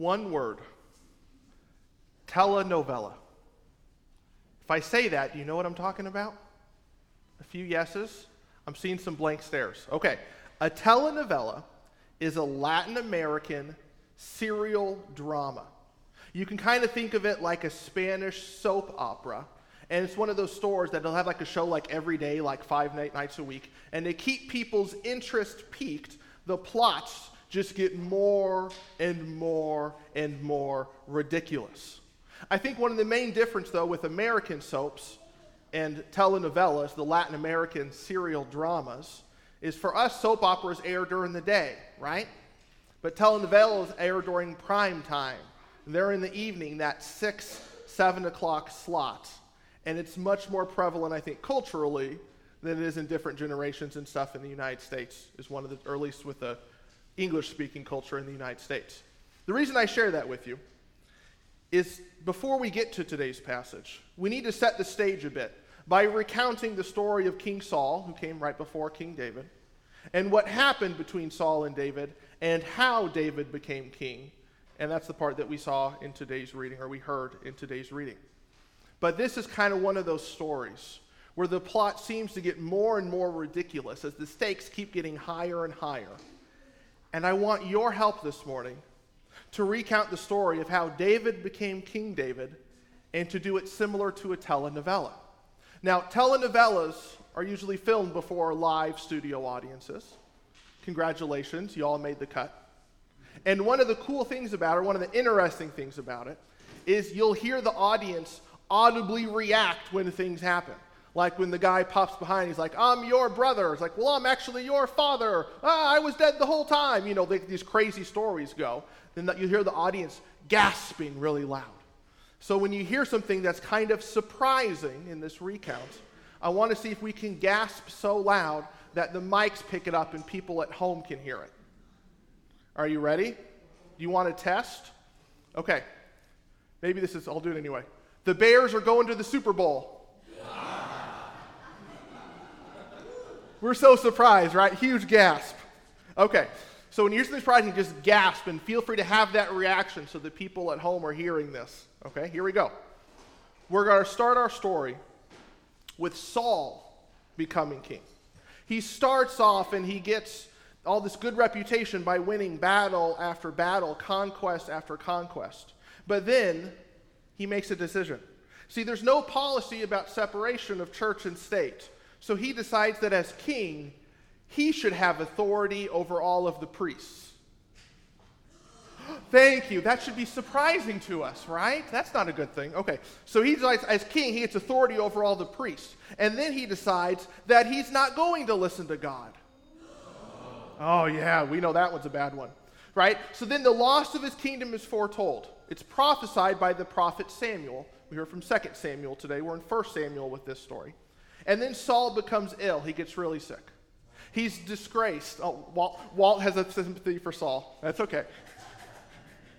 One word telenovela. If I say that, do you know what I'm talking about? A few yeses. I'm seeing some blank stares. Okay. A telenovela is a Latin American serial drama. You can kind of think of it like a Spanish soap opera. And it's one of those stores that they'll have like a show like every day, like five night, nights a week. And they keep people's interest piqued. The plots just get more and more and more ridiculous. I think one of the main difference, though, with American soaps and telenovelas, the Latin American serial dramas, is for us, soap operas air during the day, right? But telenovelas air during prime time. They're in the evening, that six, seven o'clock slot. And it's much more prevalent, I think, culturally than it is in different generations and stuff in the United States, is one of the, least with the English speaking culture in the United States. The reason I share that with you is before we get to today's passage, we need to set the stage a bit by recounting the story of King Saul, who came right before King David, and what happened between Saul and David, and how David became king. And that's the part that we saw in today's reading, or we heard in today's reading. But this is kind of one of those stories where the plot seems to get more and more ridiculous as the stakes keep getting higher and higher. And I want your help this morning to recount the story of how David became King David and to do it similar to a telenovela. Now, telenovelas are usually filmed before live studio audiences. Congratulations, you all made the cut. And one of the cool things about it, or one of the interesting things about it, is you'll hear the audience audibly react when things happen. Like when the guy pops behind, he's like, I'm your brother. It's like, well, I'm actually your father. Ah, I was dead the whole time. You know, they, these crazy stories go. Then you hear the audience gasping really loud. So when you hear something that's kind of surprising in this recount, I want to see if we can gasp so loud that the mics pick it up and people at home can hear it. Are you ready? Do you want to test? Okay. Maybe this is, I'll do it anyway. The Bears are going to the Super Bowl. We're so surprised, right? Huge gasp. Okay, so when you hear something surprising, just gasp and feel free to have that reaction so that people at home are hearing this. Okay, here we go. We're going to start our story with Saul becoming king. He starts off and he gets all this good reputation by winning battle after battle, conquest after conquest. But then he makes a decision. See, there's no policy about separation of church and state. So he decides that as king, he should have authority over all of the priests. Thank you. That should be surprising to us, right? That's not a good thing. Okay. So he decides, as king, he gets authority over all the priests. And then he decides that he's not going to listen to God. Oh, yeah, we know that one's a bad one, right? So then the loss of his kingdom is foretold. It's prophesied by the prophet Samuel. We heard from 2 Samuel today. We're in 1 Samuel with this story. And then Saul becomes ill. He gets really sick. He's disgraced. Oh, Walt, Walt has a sympathy for Saul. That's okay.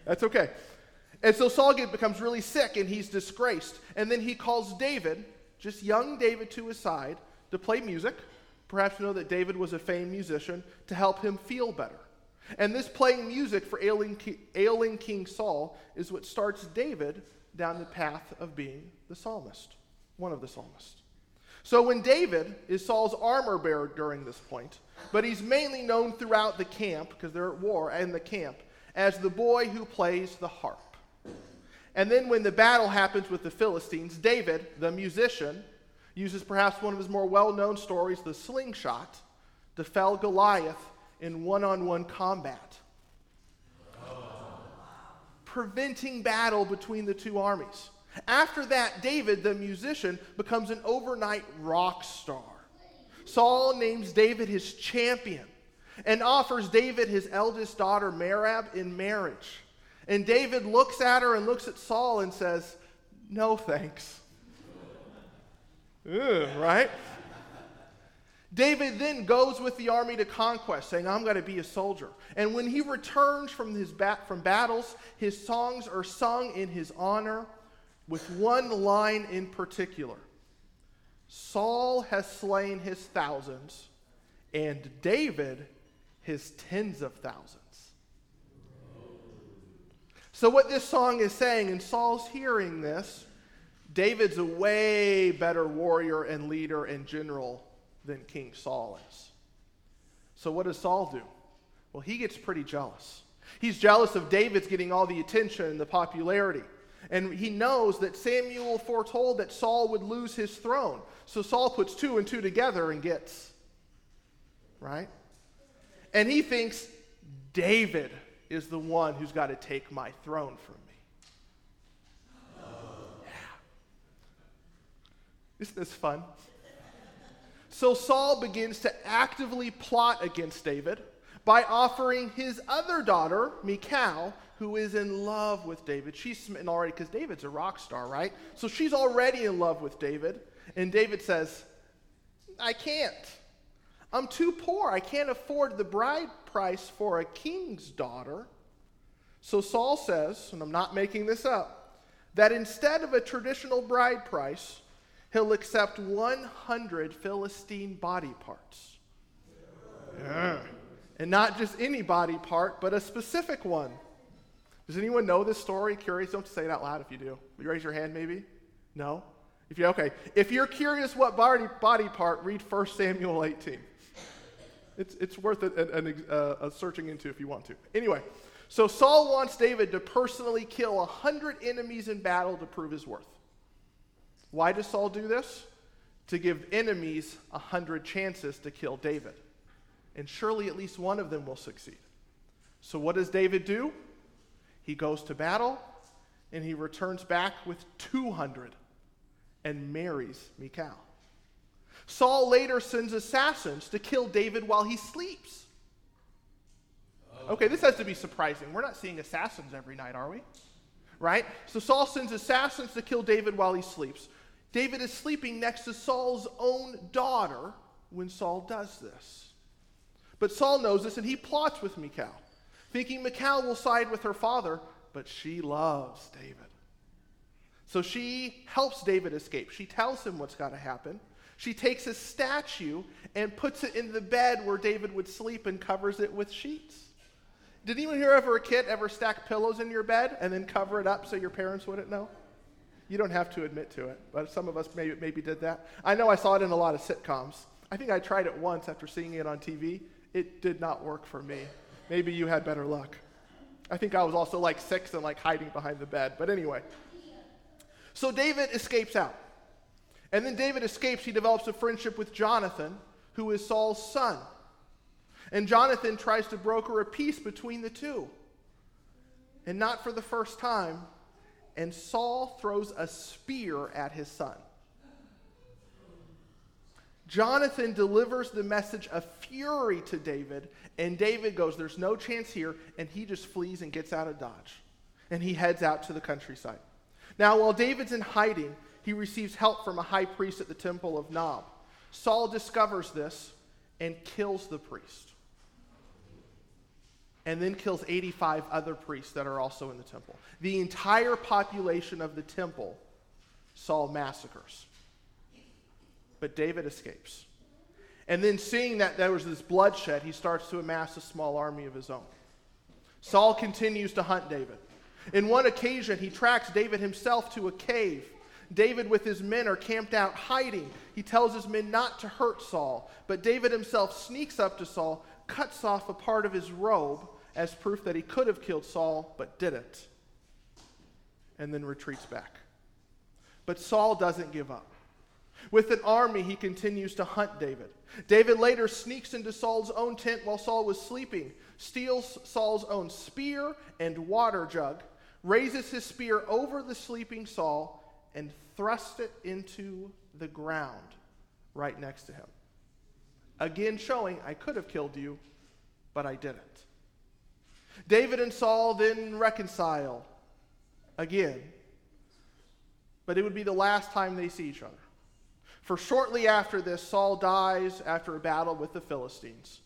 That's okay. And so Saul becomes really sick and he's disgraced. And then he calls David, just young David, to his side to play music. Perhaps you know that David was a famed musician to help him feel better. And this playing music for ailing, ailing King Saul is what starts David down the path of being the psalmist, one of the psalmists. So when David is Saul's armor bearer during this point, but he's mainly known throughout the camp, because they're at war and the camp, as the boy who plays the harp. And then when the battle happens with the Philistines, David, the musician, uses perhaps one of his more well known stories, the slingshot, to fell Goliath in one on one combat, preventing battle between the two armies. After that, David, the musician, becomes an overnight rock star. Saul names David his champion and offers David his eldest daughter, Merab, in marriage. And David looks at her and looks at Saul and says, No thanks. Ugh, right? David then goes with the army to conquest, saying, I'm going to be a soldier. And when he returns from, his bat- from battles, his songs are sung in his honor with one line in particular Saul has slain his thousands, and David his tens of thousands. So, what this song is saying, and Saul's hearing this, David's a way better warrior and leader and general than King Saul is. So, what does Saul do? Well, he gets pretty jealous. He's jealous of David's getting all the attention and the popularity. And he knows that Samuel foretold that Saul would lose his throne. So Saul puts two and two together and gets, right? And he thinks David is the one who's got to take my throne from me. Yeah. Isn't this fun? So Saul begins to actively plot against David by offering his other daughter, Michal, who is in love with David. She's smitten already because David's a rock star, right? So she's already in love with David. And David says, I can't. I'm too poor. I can't afford the bride price for a king's daughter. So Saul says, and I'm not making this up, that instead of a traditional bride price, he'll accept 100 Philistine body parts. Yeah. And not just any body part, but a specific one. Does anyone know this story? Curious? Don't say it out loud if you do. You raise your hand maybe? No? If you okay. If you're curious what body, body part, read 1 Samuel 18. It's, it's worth a, uh, a searching into if you want to. Anyway, so Saul wants David to personally kill a 100 enemies in battle to prove his worth. Why does Saul do this? To give enemies 100 chances to kill David and surely at least one of them will succeed. So, what does David do? He goes to battle and he returns back with 200 and marries Michal. Saul later sends assassins to kill David while he sleeps. Okay, this has to be surprising. We're not seeing assassins every night, are we? Right? So Saul sends assassins to kill David while he sleeps. David is sleeping next to Saul's own daughter when Saul does this. But Saul knows this and he plots with Michal, thinking Michal will side with her father, but she loves David. So she helps David escape. She tells him what's got to happen. She takes a statue and puts it in the bed where David would sleep and covers it with sheets. Did anyone here ever a kid ever stack pillows in your bed and then cover it up so your parents wouldn't know? You don't have to admit to it, but some of us maybe, maybe did that. I know I saw it in a lot of sitcoms. I think I tried it once after seeing it on TV, it did not work for me. Maybe you had better luck. I think I was also like six and like hiding behind the bed. But anyway. So David escapes out. And then David escapes. He develops a friendship with Jonathan, who is Saul's son. And Jonathan tries to broker a peace between the two. And not for the first time. And Saul throws a spear at his son. Jonathan delivers the message of fury to David, and David goes, There's no chance here, and he just flees and gets out of Dodge. And he heads out to the countryside. Now, while David's in hiding, he receives help from a high priest at the temple of Nob. Saul discovers this and kills the priest. And then kills 85 other priests that are also in the temple. The entire population of the temple, Saul massacres but David escapes. And then, seeing that there was this bloodshed, he starts to amass a small army of his own. Saul continues to hunt David. In one occasion, he tracks David himself to a cave. David, with his men, are camped out hiding. He tells his men not to hurt Saul, but David himself sneaks up to Saul, cuts off a part of his robe as proof that he could have killed Saul, but didn't, and then retreats back. But Saul doesn't give up. With an army, he continues to hunt David. David later sneaks into Saul's own tent while Saul was sleeping, steals Saul's own spear and water jug, raises his spear over the sleeping Saul, and thrusts it into the ground right next to him. Again, showing I could have killed you, but I didn't. David and Saul then reconcile again, but it would be the last time they see each other. For shortly after this, Saul dies after a battle with the Philistines.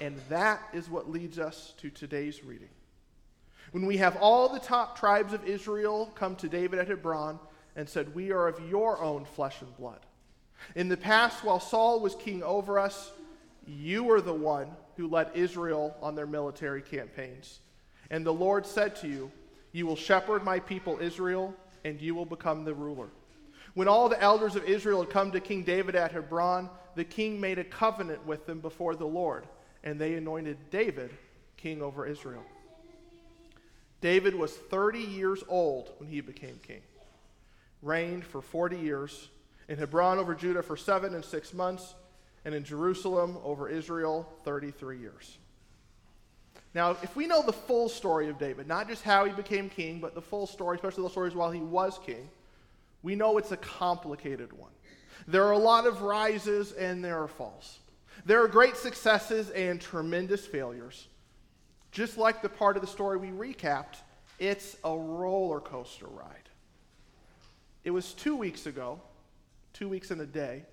And that is what leads us to today's reading. When we have all the top tribes of Israel come to David at Hebron and said, We are of your own flesh and blood. In the past, while Saul was king over us, you were the one who led Israel on their military campaigns. And the Lord said to you, You will shepherd my people Israel, and you will become the ruler. When all the elders of Israel had come to King David at Hebron, the king made a covenant with them before the Lord, and they anointed David king over Israel. David was 30 years old when he became king, reigned for 40 years, in Hebron over Judah for seven and six months, and in Jerusalem over Israel 33 years. Now, if we know the full story of David, not just how he became king, but the full story, especially the stories while he was king, we know it's a complicated one. There are a lot of rises and there are falls. There are great successes and tremendous failures. Just like the part of the story we recapped, it's a roller coaster ride. It was two weeks ago, two weeks in a day,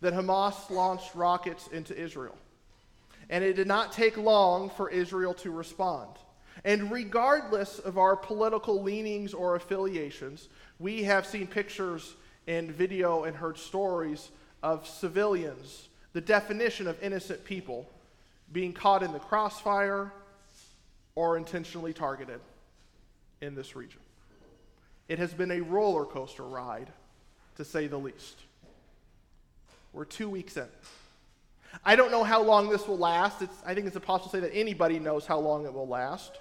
that Hamas launched rockets into Israel and it did not take long for Israel to respond. And regardless of our political leanings or affiliations, we have seen pictures and video and heard stories of civilians, the definition of innocent people, being caught in the crossfire or intentionally targeted in this region. It has been a roller coaster ride, to say the least. We're two weeks in. I don't know how long this will last. It's, I think it's impossible to say that anybody knows how long it will last.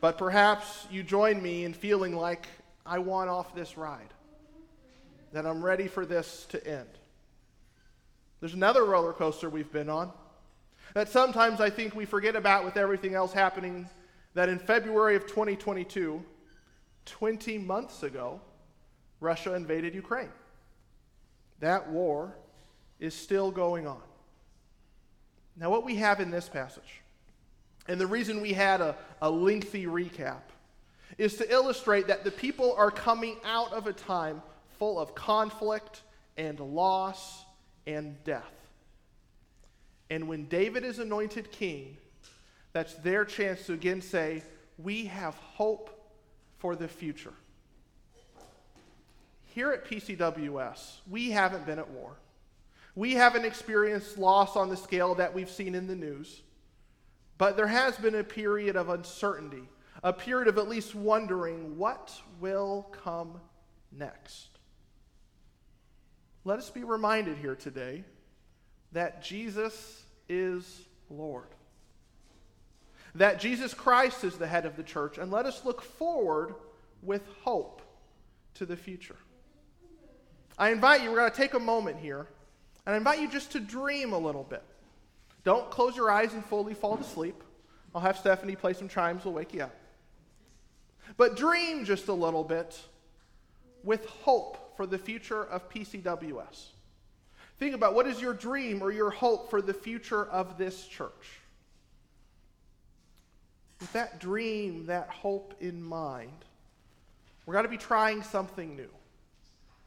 But perhaps you join me in feeling like I want off this ride, that I'm ready for this to end. There's another roller coaster we've been on that sometimes I think we forget about with everything else happening. That in February of 2022, 20 months ago, Russia invaded Ukraine. That war is still going on. Now, what we have in this passage, and the reason we had a, a lengthy recap, is to illustrate that the people are coming out of a time full of conflict and loss and death. And when David is anointed king, that's their chance to again say, We have hope for the future. Here at PCWS, we haven't been at war. We haven't experienced loss on the scale that we've seen in the news, but there has been a period of uncertainty, a period of at least wondering what will come next. Let us be reminded here today that Jesus is Lord. That Jesus Christ is the head of the church, and let us look forward with hope to the future. I invite you, we're going to take a moment here and I invite you just to dream a little bit. Don't close your eyes and fully fall to sleep. I'll have Stephanie play some chimes, we'll wake you up. But dream just a little bit with hope for the future of PCWS. Think about what is your dream or your hope for the future of this church? With that dream, that hope in mind, we're going to be trying something new.